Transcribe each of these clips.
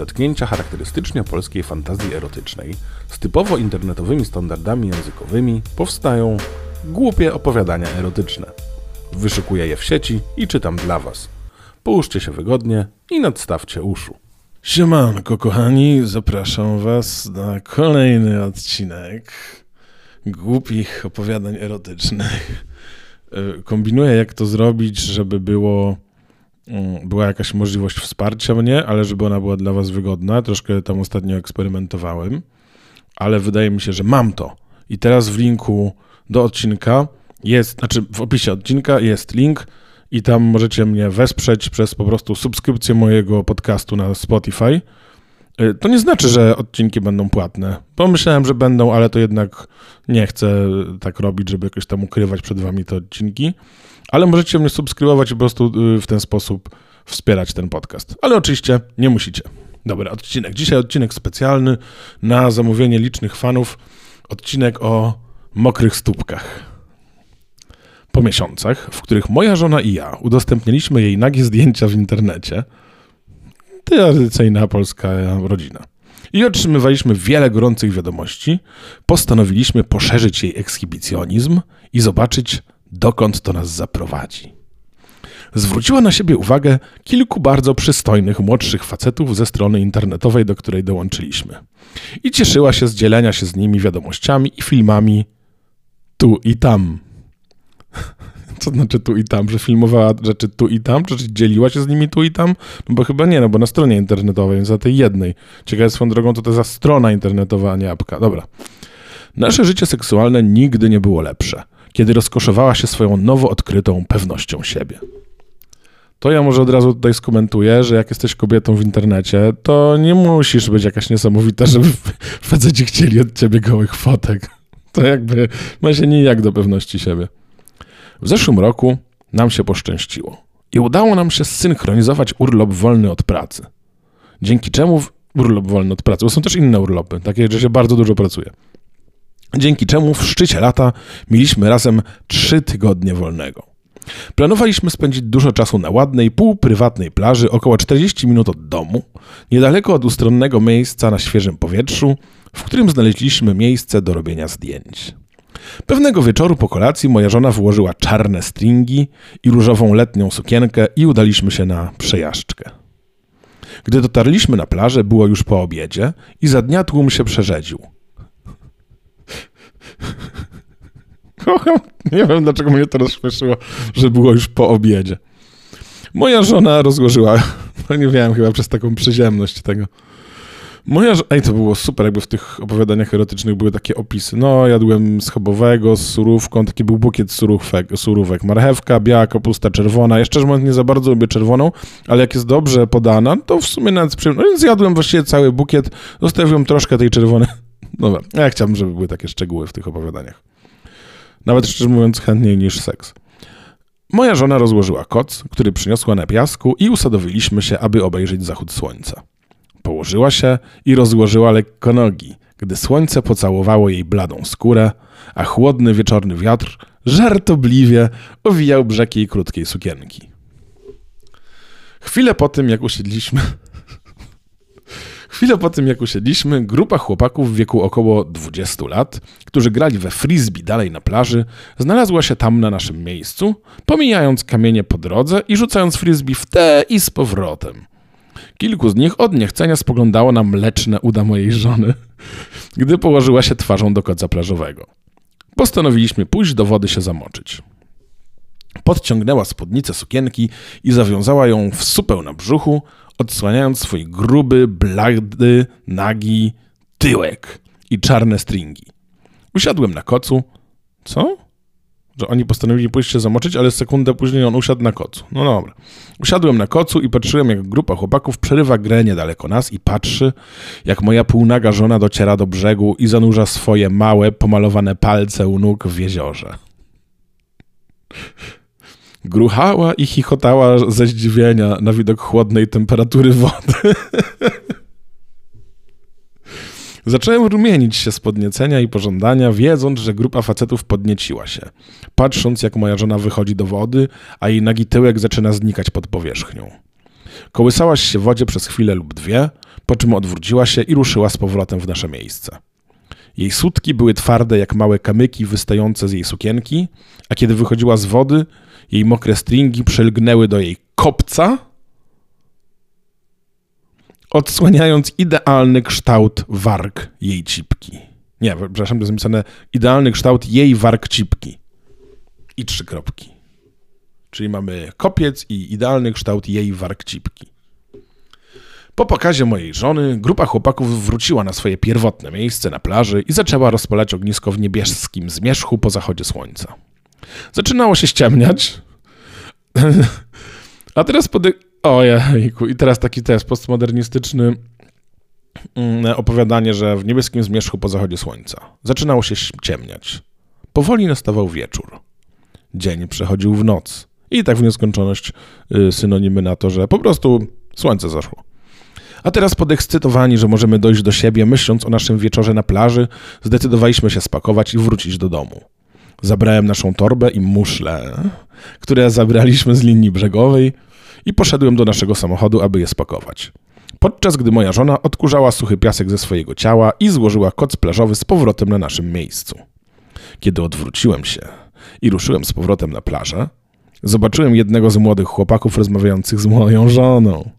zetknięcia charakterystycznie polskiej fantazji erotycznej z typowo internetowymi standardami językowymi powstają głupie opowiadania erotyczne. Wyszukuję je w sieci i czytam dla Was. Połóżcie się wygodnie i nadstawcie uszu. Siemanko, kochani, zapraszam Was na kolejny odcinek głupich opowiadań erotycznych. E, kombinuję, jak to zrobić, żeby było, była jakaś możliwość wsparcia mnie, ale żeby ona była dla Was wygodna. Troszkę tam ostatnio eksperymentowałem, ale wydaje mi się, że mam to. I teraz w linku do odcinka jest, znaczy w opisie odcinka jest link i tam możecie mnie wesprzeć przez po prostu subskrypcję mojego podcastu na Spotify. Y, to nie znaczy, że odcinki będą płatne. Pomyślałem, że będą, ale to jednak nie chcę tak robić, żeby jakoś tam ukrywać przed wami te odcinki. Ale możecie mnie subskrybować i po prostu y, w ten sposób wspierać ten podcast. Ale oczywiście nie musicie. Dobra, odcinek. Dzisiaj odcinek specjalny na zamówienie licznych fanów. Odcinek o mokrych stópkach. Po miesiącach, w których moja żona i ja udostępniliśmy jej nagie zdjęcia w internecie, tradycyjna polska rodzina, i otrzymywaliśmy wiele gorących wiadomości, postanowiliśmy poszerzyć jej ekshibicjonizm i zobaczyć, dokąd to nas zaprowadzi. Zwróciła na siebie uwagę kilku bardzo przystojnych młodszych facetów ze strony internetowej, do której dołączyliśmy. I cieszyła się z dzielenia się z nimi wiadomościami i filmami tu i tam. Co znaczy tu i tam? Że filmowała rzeczy tu i tam? Czy dzieliła się z nimi tu i tam? No bo chyba nie, no bo na stronie internetowej, więc za tej jednej. Ciekawe swoją drogą, to to za strona internetowa, a nie apka. Dobra. Nasze życie seksualne nigdy nie było lepsze, kiedy rozkoszowała się swoją nowo odkrytą pewnością siebie. To ja może od razu tutaj skomentuję, że jak jesteś kobietą w internecie, to nie musisz być jakaś niesamowita, żeby faceci chcieli od ciebie gołych fotek. To jakby ma się nijak do pewności siebie. W zeszłym roku nam się poszczęściło i udało nam się zsynchronizować urlop wolny od pracy. Dzięki czemu urlop wolny od pracy, bo są też inne urlopy, takie, że się bardzo dużo pracuje. Dzięki czemu w szczycie lata mieliśmy razem trzy tygodnie wolnego. Planowaliśmy spędzić dużo czasu na ładnej, półprywatnej plaży, około 40 minut od domu, niedaleko od ustronnego miejsca na świeżym powietrzu, w którym znaleźliśmy miejsce do robienia zdjęć. Pewnego wieczoru po kolacji moja żona wyłożyła czarne stringi i różową letnią sukienkę i udaliśmy się na przejażdżkę. Gdy dotarliśmy na plażę, było już po obiedzie i za dnia tłum się przerzedził. Kocham, nie wiem dlaczego mnie to rozśmieszyło, że było już po obiedzie. Moja żona rozłożyła, no nie wiem, chyba przez taką przyziemność tego Moja, ej, to było super, jakby w tych opowiadaniach erotycznych były takie opisy. No, jadłem schabowego z surówką, taki był bukiet surówek, surówek. Marchewka, biała kapusta, czerwona. Ja szczerze nie za bardzo lubię czerwoną, ale jak jest dobrze podana, to w sumie nawet przyjemno. No więc zjadłem właściwie cały bukiet, zostawiłem troszkę tej czerwonej. Dobra, ja chciałbym, żeby były takie szczegóły w tych opowiadaniach. Nawet szczerze mówiąc chętniej niż seks. Moja żona rozłożyła koc, który przyniosła na piasku i usadowiliśmy się, aby obejrzeć zachód słońca. Położyła się i rozłożyła lekko nogi, gdy słońce pocałowało jej bladą skórę, a chłodny wieczorny wiatr żartobliwie owijał brzeg jej krótkiej sukienki. Chwilę po tym, jak usiedliśmy. Chwilę po tym, jak usiedliśmy, grupa chłopaków w wieku około 20 lat, którzy grali we frisbee dalej na plaży, znalazła się tam na naszym miejscu, pomijając kamienie po drodze i rzucając frisbee w te i z powrotem. Kilku z nich od niechcenia spoglądało na mleczne uda mojej żony, gdy położyła się twarzą do koca plażowego. Postanowiliśmy pójść do wody się zamoczyć. Podciągnęła spódnicę sukienki i zawiązała ją w supę na brzuchu, odsłaniając swój gruby, blady, nagi tyłek i czarne stringi. Usiadłem na kocu. Co? że oni postanowili pójść się zamoczyć, ale sekundę później on usiadł na kocu. No dobra. Usiadłem na kocu i patrzyłem, jak grupa chłopaków przerywa grę niedaleko nas i patrzy, jak moja półnaga żona dociera do brzegu i zanurza swoje małe, pomalowane palce u nóg w jeziorze. Gruchała i chichotała ze zdziwienia na widok chłodnej temperatury wody. Zacząłem rumienić się z podniecenia i pożądania, wiedząc, że grupa facetów podnieciła się. Patrząc, jak moja żona wychodzi do wody, a jej nagi tyłek zaczyna znikać pod powierzchnią. Kołysałaś się w wodzie przez chwilę lub dwie, po czym odwróciła się i ruszyła z powrotem w nasze miejsce. Jej sutki były twarde jak małe kamyki wystające z jej sukienki, a kiedy wychodziła z wody, jej mokre stringi przelgnęły do jej kopca, odsłaniając idealny kształt warg jej cipki. Nie, przepraszam, to jest napisane idealny kształt jej warg cipki. I trzy kropki. Czyli mamy kopiec i idealny kształt jej warg cipki. Po pokazie mojej żony, grupa chłopaków wróciła na swoje pierwotne miejsce na plaży i zaczęła rozpalać ognisko w niebieskim zmierzchu po zachodzie słońca. Zaczynało się ściemniać, a teraz pody... Ojejku, i teraz taki test postmodernistyczny mm, opowiadanie, że w niebieskim zmierzchu po zachodzie słońca. Zaczynało się ciemniać. Powoli nastawał wieczór. Dzień przechodził w noc. I tak w nieskończoność y, synonimy na to, że po prostu słońce zaszło. A teraz podekscytowani, że możemy dojść do siebie, myśląc o naszym wieczorze na plaży, zdecydowaliśmy się spakować i wrócić do domu. Zabrałem naszą torbę i muszle, które zabraliśmy z linii brzegowej i poszedłem do naszego samochodu, aby je spakować. Podczas gdy moja żona odkurzała suchy piasek ze swojego ciała i złożyła koc plażowy z powrotem na naszym miejscu. Kiedy odwróciłem się i ruszyłem z powrotem na plażę, zobaczyłem jednego z młodych chłopaków rozmawiających z moją żoną.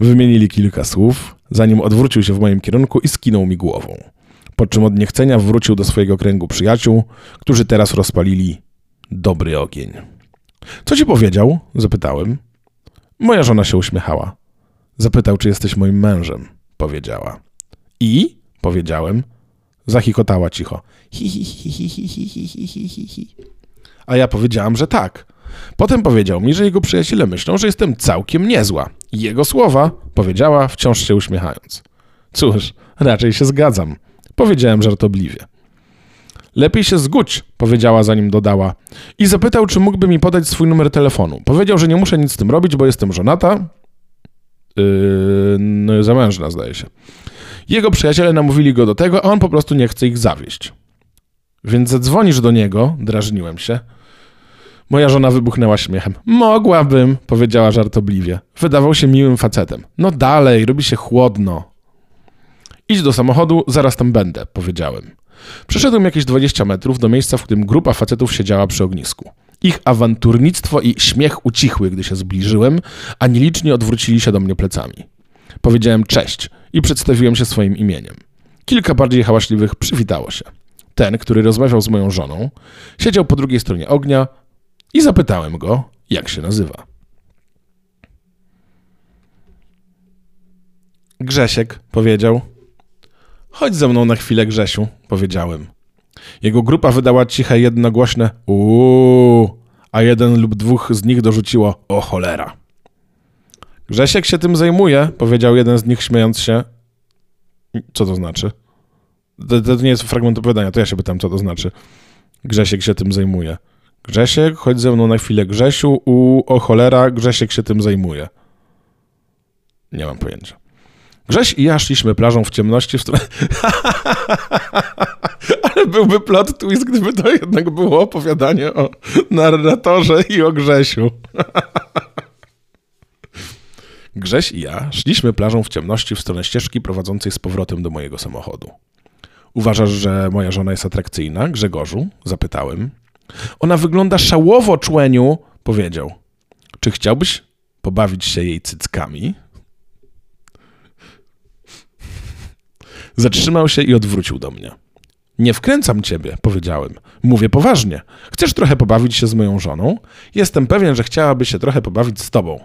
Wymienili kilka słów, zanim odwrócił się w moim kierunku i skinął mi głową. Po czym od niechcenia wrócił do swojego kręgu przyjaciół, którzy teraz rozpalili dobry ogień. Co ci powiedział? zapytałem. Moja żona się uśmiechała. Zapytał, czy jesteś moim mężem, powiedziała. I? powiedziałem. Zachikotała cicho. Hi, hi, hi, hi, hi, hi, hi. A ja powiedziałam, że tak. Potem powiedział mi, że jego przyjaciele myślą, że jestem całkiem niezła. Jego słowa powiedziała, wciąż się uśmiechając. Cóż, raczej się zgadzam. Powiedziałem żartobliwie. Lepiej się zgódź, powiedziała zanim dodała. I zapytał, czy mógłby mi podać swój numer telefonu. Powiedział, że nie muszę nic z tym robić, bo jestem żonata. Yy, no, zamężna, zdaje się. Jego przyjaciele namówili go do tego, a on po prostu nie chce ich zawieść. Więc zadzwonisz do niego, drażniłem się. Moja żona wybuchnęła śmiechem. Mogłabym, powiedziała żartobliwie. Wydawał się miłym facetem. No dalej, robi się chłodno. Idź do samochodu, zaraz tam będę, powiedziałem. Przeszedłem jakieś 20 metrów do miejsca, w którym grupa facetów siedziała przy ognisku. Ich awanturnictwo i śmiech ucichły, gdy się zbliżyłem, a nielicznie odwrócili się do mnie plecami. Powiedziałem cześć i przedstawiłem się swoim imieniem. Kilka bardziej hałaśliwych przywitało się. Ten, który rozmawiał z moją żoną, siedział po drugiej stronie ognia i zapytałem go, jak się nazywa. Grzesiek, powiedział. Chodź ze mną na chwilę, Grzesiu, powiedziałem. Jego grupa wydała ciche, jednogłośne uuu, a jeden lub dwóch z nich dorzuciło o cholera. Grzesiek się tym zajmuje, powiedział jeden z nich, śmiejąc się. Co to znaczy? To, to nie jest fragment opowiadania, to ja się pytam, co to znaczy. Grzesiek się tym zajmuje. Grzesiek, chodź ze mną na chwilę. Grzesiu, u, o cholera, Grzesiek się tym zajmuje. Nie mam pojęcia. Grześ i ja szliśmy plażą w ciemności w stronę... Ale byłby plot twist, gdyby to jednak było opowiadanie o narratorze i o Grzesiu. Grześ i ja szliśmy plażą w ciemności w stronę ścieżki prowadzącej z powrotem do mojego samochodu. Uważasz, że moja żona jest atrakcyjna, Grzegorzu? Zapytałem. Ona wygląda szałowo, człeniu, powiedział. Czy chciałbyś pobawić się jej cyckami? Zatrzymał się i odwrócił do mnie. Nie wkręcam ciebie, powiedziałem. Mówię poważnie. Chcesz trochę pobawić się z moją żoną? Jestem pewien, że chciałaby się trochę pobawić z tobą.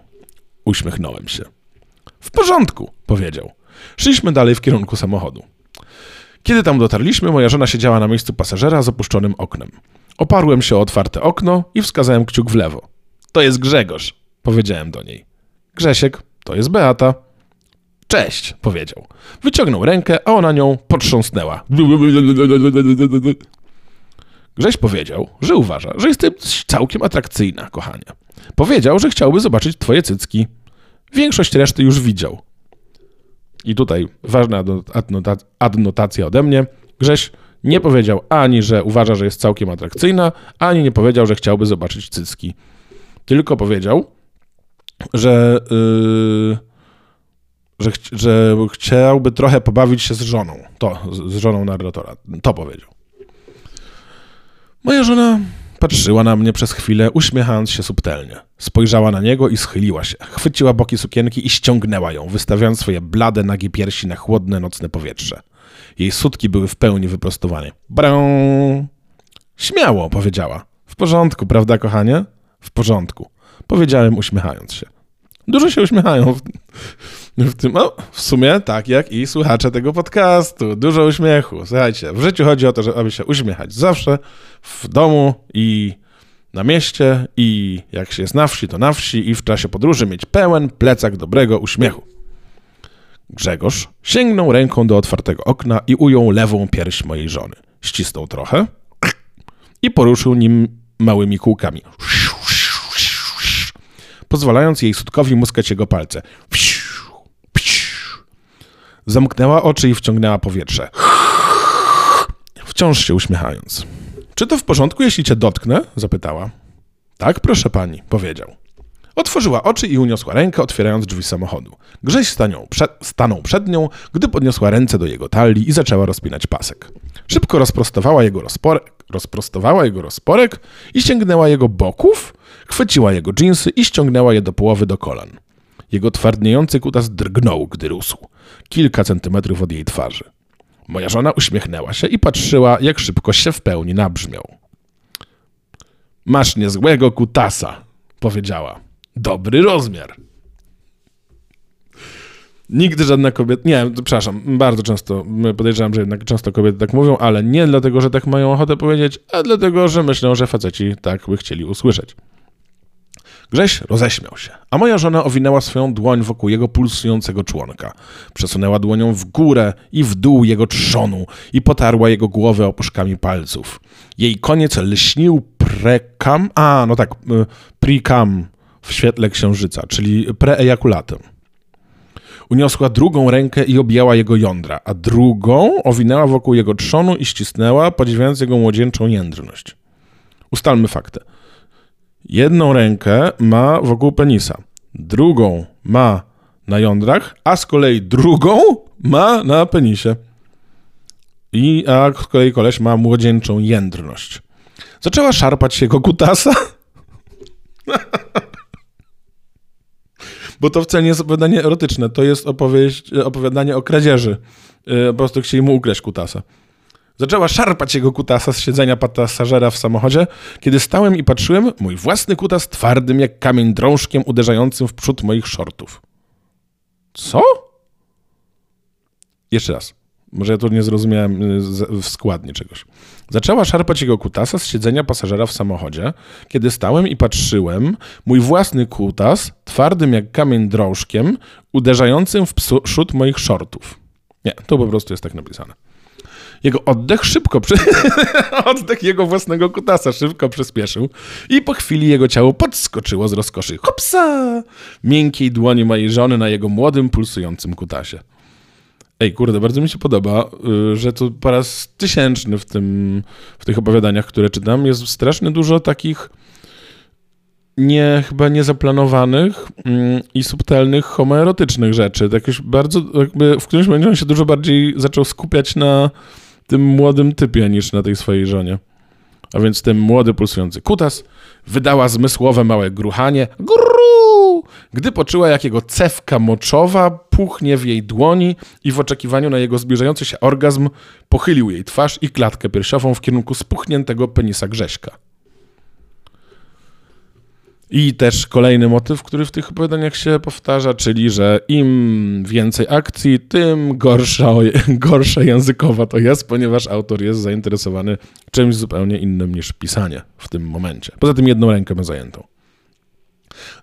Uśmiechnąłem się. W porządku, powiedział. Szliśmy dalej w kierunku samochodu. Kiedy tam dotarliśmy, moja żona siedziała na miejscu pasażera z opuszczonym oknem. Oparłem się o otwarte okno i wskazałem kciuk w lewo. To jest Grzegorz, powiedziałem do niej. Grzesiek, to jest Beata. Cześć, powiedział. Wyciągnął rękę, a ona nią potrząsnęła. Grześ powiedział, że uważa, że jesteś całkiem atrakcyjna, kochanie. Powiedział, że chciałby zobaczyć twoje cycki. Większość reszty już widział. I tutaj ważna adnotacja ode mnie. Grześ nie powiedział ani, że uważa, że jest całkiem atrakcyjna, ani nie powiedział, że chciałby zobaczyć cycki. Tylko powiedział, że, yy, że, ch- że chciałby trochę pobawić się z żoną. To, z, żoną narratora. To powiedział. Moja żona patrzyła na mnie przez chwilę, uśmiechając się subtelnie. Spojrzała na niego i schyliła się. Chwyciła boki sukienki i ściągnęła ją, wystawiając swoje blade, nagie piersi na chłodne, nocne powietrze. Jej sutki były w pełni wyprostowane. Brę! Śmiało, powiedziała. W porządku, prawda, kochanie? W porządku. Powiedziałem, uśmiechając się. Dużo się uśmiechają w, tym. O, w sumie tak jak i słuchacze tego podcastu. Dużo uśmiechu. Słuchajcie, w życiu chodzi o to, żeby się uśmiechać zawsze w domu i na mieście, i jak się jest na wsi, to na wsi, i w czasie podróży mieć pełen plecak dobrego uśmiechu. Grzegorz sięgnął ręką do otwartego okna i ujął lewą pierś mojej żony. Ścisnął trochę i poruszył nim małymi kółkami, pozwalając jej sutkowi muskać jego palce. Zamknęła oczy i wciągnęła powietrze, wciąż się uśmiechając. Czy to w porządku, jeśli cię dotknę? zapytała. Tak, proszę pani, powiedział. Otworzyła oczy i uniosła rękę, otwierając drzwi samochodu. Grześ stanął przed, stanął przed nią, gdy podniosła ręce do jego talii i zaczęła rozpinać pasek. Szybko rozprostowała jego rozporek, rozprostowała jego rozporek i sięgnęła jego boków, chwyciła jego dżinsy i ściągnęła je do połowy do kolan. Jego twardniejący kutas drgnął, gdy rósł, kilka centymetrów od jej twarzy. Moja żona uśmiechnęła się i patrzyła, jak szybko się w pełni nabrzmiał. Masz niezłego kutasa, powiedziała. Dobry rozmiar. Nigdy żadna kobieta. Nie, przepraszam, bardzo często podejrzewam, że jednak często kobiety tak mówią, ale nie dlatego, że tak mają ochotę powiedzieć, a dlatego, że myślą, że faceci tak by chcieli usłyszeć. Grześ roześmiał się, a moja żona owinęła swoją dłoń wokół jego pulsującego członka. Przesunęła dłonią w górę i w dół jego trzonu i potarła jego głowę opuszkami palców. Jej koniec lśnił prekam, a no tak, y, prikam w świetle księżyca, czyli preejakulatem. Uniosła drugą rękę i objęła jego jądra, a drugą owinęła wokół jego trzonu i ścisnęła, podziwiając jego młodzieńczą jędrność. Ustalmy fakty. Jedną rękę ma wokół penisa, drugą ma na jądrach, a z kolei drugą ma na penisie. I, a z kolei koleś ma młodzieńczą jędrność. Zaczęła szarpać jego kutasa. Bo to wcale nie jest opowiadanie erotyczne, to jest opowieść, opowiadanie o kradzieży. Yy, po prostu chcieli mu ukraść kutasa. Zaczęła szarpać jego kutasa z siedzenia pasażera w samochodzie. Kiedy stałem i patrzyłem, mój własny kutas twardym jak kamień drążkiem uderzającym w przód moich shortów. Co? Jeszcze raz. Może ja tu nie zrozumiałem y, w składni czegoś. Zaczęła szarpać jego kutasa z siedzenia pasażera w samochodzie. Kiedy stałem i patrzyłem, mój własny kutas, twardym jak kamień drążkiem, uderzającym w przód moich shortów. Nie, to po prostu jest tak napisane. Jego oddech szybko, przy... oddech jego własnego kutasa szybko przyspieszył i po chwili jego ciało podskoczyło z rozkoszy. Hopsa! Miękkiej dłoni mojej żony na jego młodym, pulsującym kutasie. Ej, kurde, bardzo mi się podoba, y, że tu po raz tysięczny w, tym, w tych opowiadaniach, które czytam, jest strasznie dużo takich nie, chyba niezaplanowanych mm, i subtelnych homoerotycznych rzeczy. Tak już bardzo, jakby w którymś momencie on się dużo bardziej zaczął skupiać na tym młodym typie niż na tej swojej żonie. A więc ten młody, pulsujący kutas wydała zmysłowe małe gruchanie. Gru! Gdy poczuła, jak jego cewka moczowa puchnie w jej dłoni i w oczekiwaniu na jego zbliżający się orgazm pochylił jej twarz i klatkę piersiową w kierunku spuchniętego penisa Grześka. I też kolejny motyw, który w tych opowiadaniach się powtarza, czyli że im więcej akcji, tym gorsza, gorsze językowa to jest, ponieważ autor jest zainteresowany czymś zupełnie innym niż pisanie w tym momencie. Poza tym jedną rękę ma zajętą.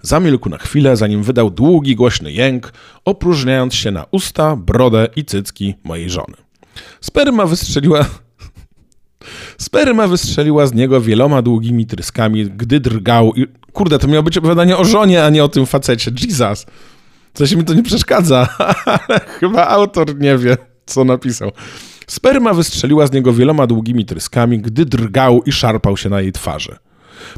Zamilkł na chwilę, zanim wydał długi, głośny jęk, opróżniając się na usta, brodę i cycki mojej żony. Sperma wystrzeliła Sperma wystrzeliła z niego wieloma długimi tryskami, gdy drgał i... Kurde, to miało być opowiadanie o żonie, a nie o tym facecie. Jesus. Coś mi to nie przeszkadza, ale chyba autor nie wie, co napisał. Sperma wystrzeliła z niego wieloma długimi tryskami, gdy drgał i szarpał się na jej twarzy.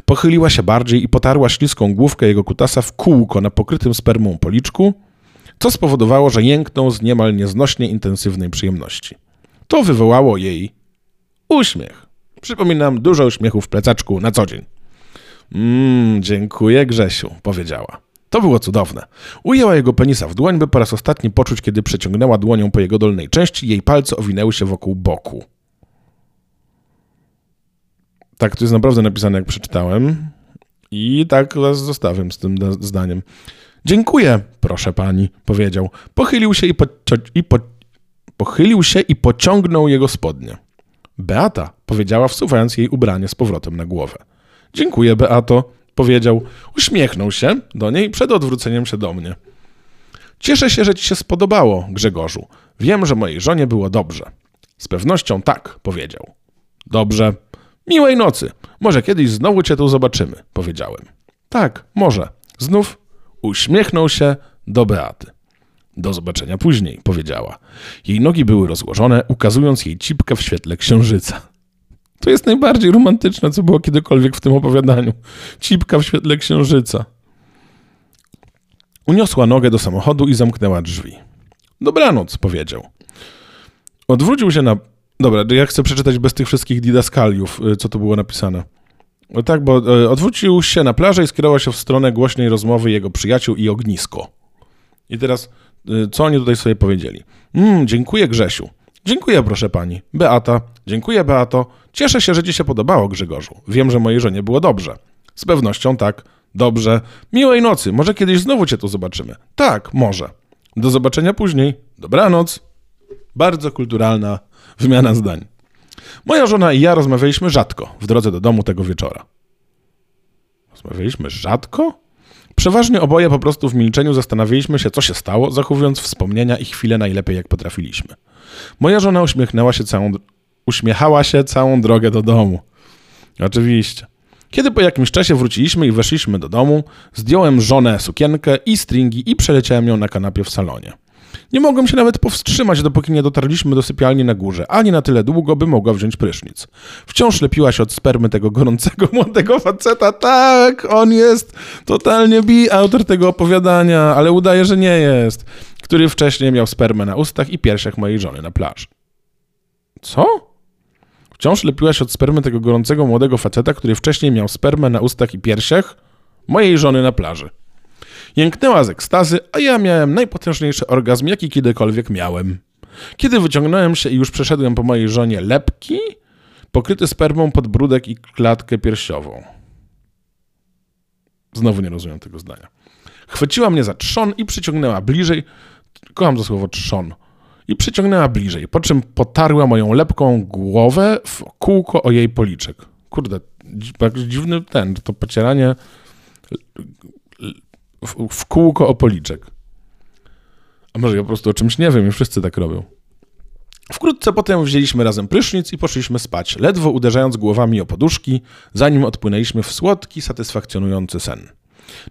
Pochyliła się bardziej i potarła śliską główkę jego kutasa w kółko na pokrytym spermą policzku, co spowodowało, że jęknął z niemal nieznośnie intensywnej przyjemności. To wywołało jej uśmiech. Przypominam, dużo uśmiechu w plecaczku na co dzień. Mmm, dziękuję Grzesiu, powiedziała. To było cudowne. Ujęła jego penisa w dłoń, by po raz ostatni poczuć, kiedy przeciągnęła dłonią po jego dolnej części, jej palce owinęły się wokół boku. Tak, to jest naprawdę napisane, jak przeczytałem. I tak was zostawiam z tym zdaniem. Dziękuję, proszę pani, powiedział. Pochylił się i, po, i po, pochylił się i pociągnął jego spodnie. Beata, powiedziała, wsuwając jej ubranie z powrotem na głowę. Dziękuję, Beato, powiedział. Uśmiechnął się do niej przed odwróceniem się do mnie. Cieszę się, że ci się spodobało, Grzegorzu. Wiem, że mojej żonie było dobrze. Z pewnością tak, powiedział. Dobrze. Miłej nocy. Może kiedyś znowu cię tu zobaczymy, powiedziałem. Tak, może. Znów uśmiechnął się do Beaty. Do zobaczenia później, powiedziała. Jej nogi były rozłożone, ukazując jej cipkę w świetle księżyca. To jest najbardziej romantyczne, co było kiedykolwiek w tym opowiadaniu. Cipka w świetle księżyca. Uniosła nogę do samochodu i zamknęła drzwi. Dobranoc, powiedział. Odwrócił się na. Dobra, ja chcę przeczytać bez tych wszystkich didaskaliów, y, co tu było napisane. Tak, bo y, odwrócił się na plażę i skierował się w stronę głośnej rozmowy jego przyjaciół i ognisko. I teraz, y, co oni tutaj sobie powiedzieli? Mm, dziękuję Grzesiu. Dziękuję, proszę pani. Beata. Dziękuję, Beato. Cieszę się, że ci się podobało, Grzegorzu. Wiem, że mojej żonie było dobrze. Z pewnością tak. Dobrze. Miłej nocy. Może kiedyś znowu cię tu zobaczymy. Tak, może. Do zobaczenia później. Dobranoc. Bardzo kulturalna wymiana zdań. Moja żona i ja rozmawialiśmy rzadko w drodze do domu tego wieczora. Rozmawialiśmy rzadko? Przeważnie oboje po prostu w milczeniu zastanawialiśmy się, co się stało, zachowując wspomnienia i chwile najlepiej, jak potrafiliśmy. Moja żona uśmiechnęła się całą, uśmiechała się całą drogę do domu. Oczywiście. Kiedy po jakimś czasie wróciliśmy i weszliśmy do domu, zdjąłem żonę sukienkę i stringi i przeleciałem ją na kanapie w salonie. Nie mogłem się nawet powstrzymać, dopóki nie dotarliśmy do sypialni na górze, ani na tyle długo, by mogła wziąć prysznic. Wciąż lepiła się od spermy tego gorącego młodego faceta. Tak, on jest totalnie bi, autor tego opowiadania, ale udaje, że nie jest. Który wcześniej miał spermę na ustach i piersiach mojej żony na plaży. Co? Wciąż lepiła się od spermy tego gorącego młodego faceta, który wcześniej miał spermę na ustach i piersiach mojej żony na plaży. Jęknęła z ekstazy, a ja miałem najpotężniejszy orgazm, jaki kiedykolwiek miałem. Kiedy wyciągnąłem się i już przeszedłem po mojej żonie lepki, pokryty spermą podbródek i klatkę piersiową. Znowu nie rozumiem tego zdania. Chwyciła mnie za trzon i przyciągnęła bliżej. Kocham to słowo trzon. I przyciągnęła bliżej, po czym potarła moją lepką głowę w kółko o jej policzek. Kurde, dziwny ten, to pocieranie w, w kółko o policzek. A może ja po prostu o czymś nie wiem i wszyscy tak robią. Wkrótce potem wzięliśmy razem prysznic i poszliśmy spać, ledwo uderzając głowami o poduszki, zanim odpłynęliśmy w słodki, satysfakcjonujący sen.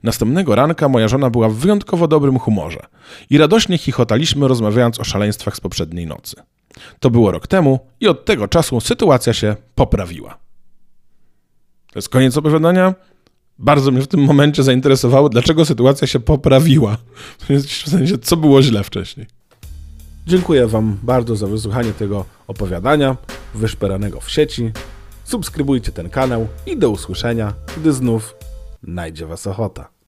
Następnego ranka moja żona była w wyjątkowo dobrym humorze i radośnie chichotaliśmy, rozmawiając o szaleństwach z poprzedniej nocy. To było rok temu i od tego czasu sytuacja się poprawiła. To jest koniec opowiadania bardzo mnie w tym momencie zainteresowało, dlaczego sytuacja się poprawiła. W sensie, co było źle wcześniej. Dziękuję Wam bardzo za wysłuchanie tego opowiadania wyszperanego w sieci. Subskrybujcie ten kanał i do usłyszenia, gdy znów najdzie Was ochota.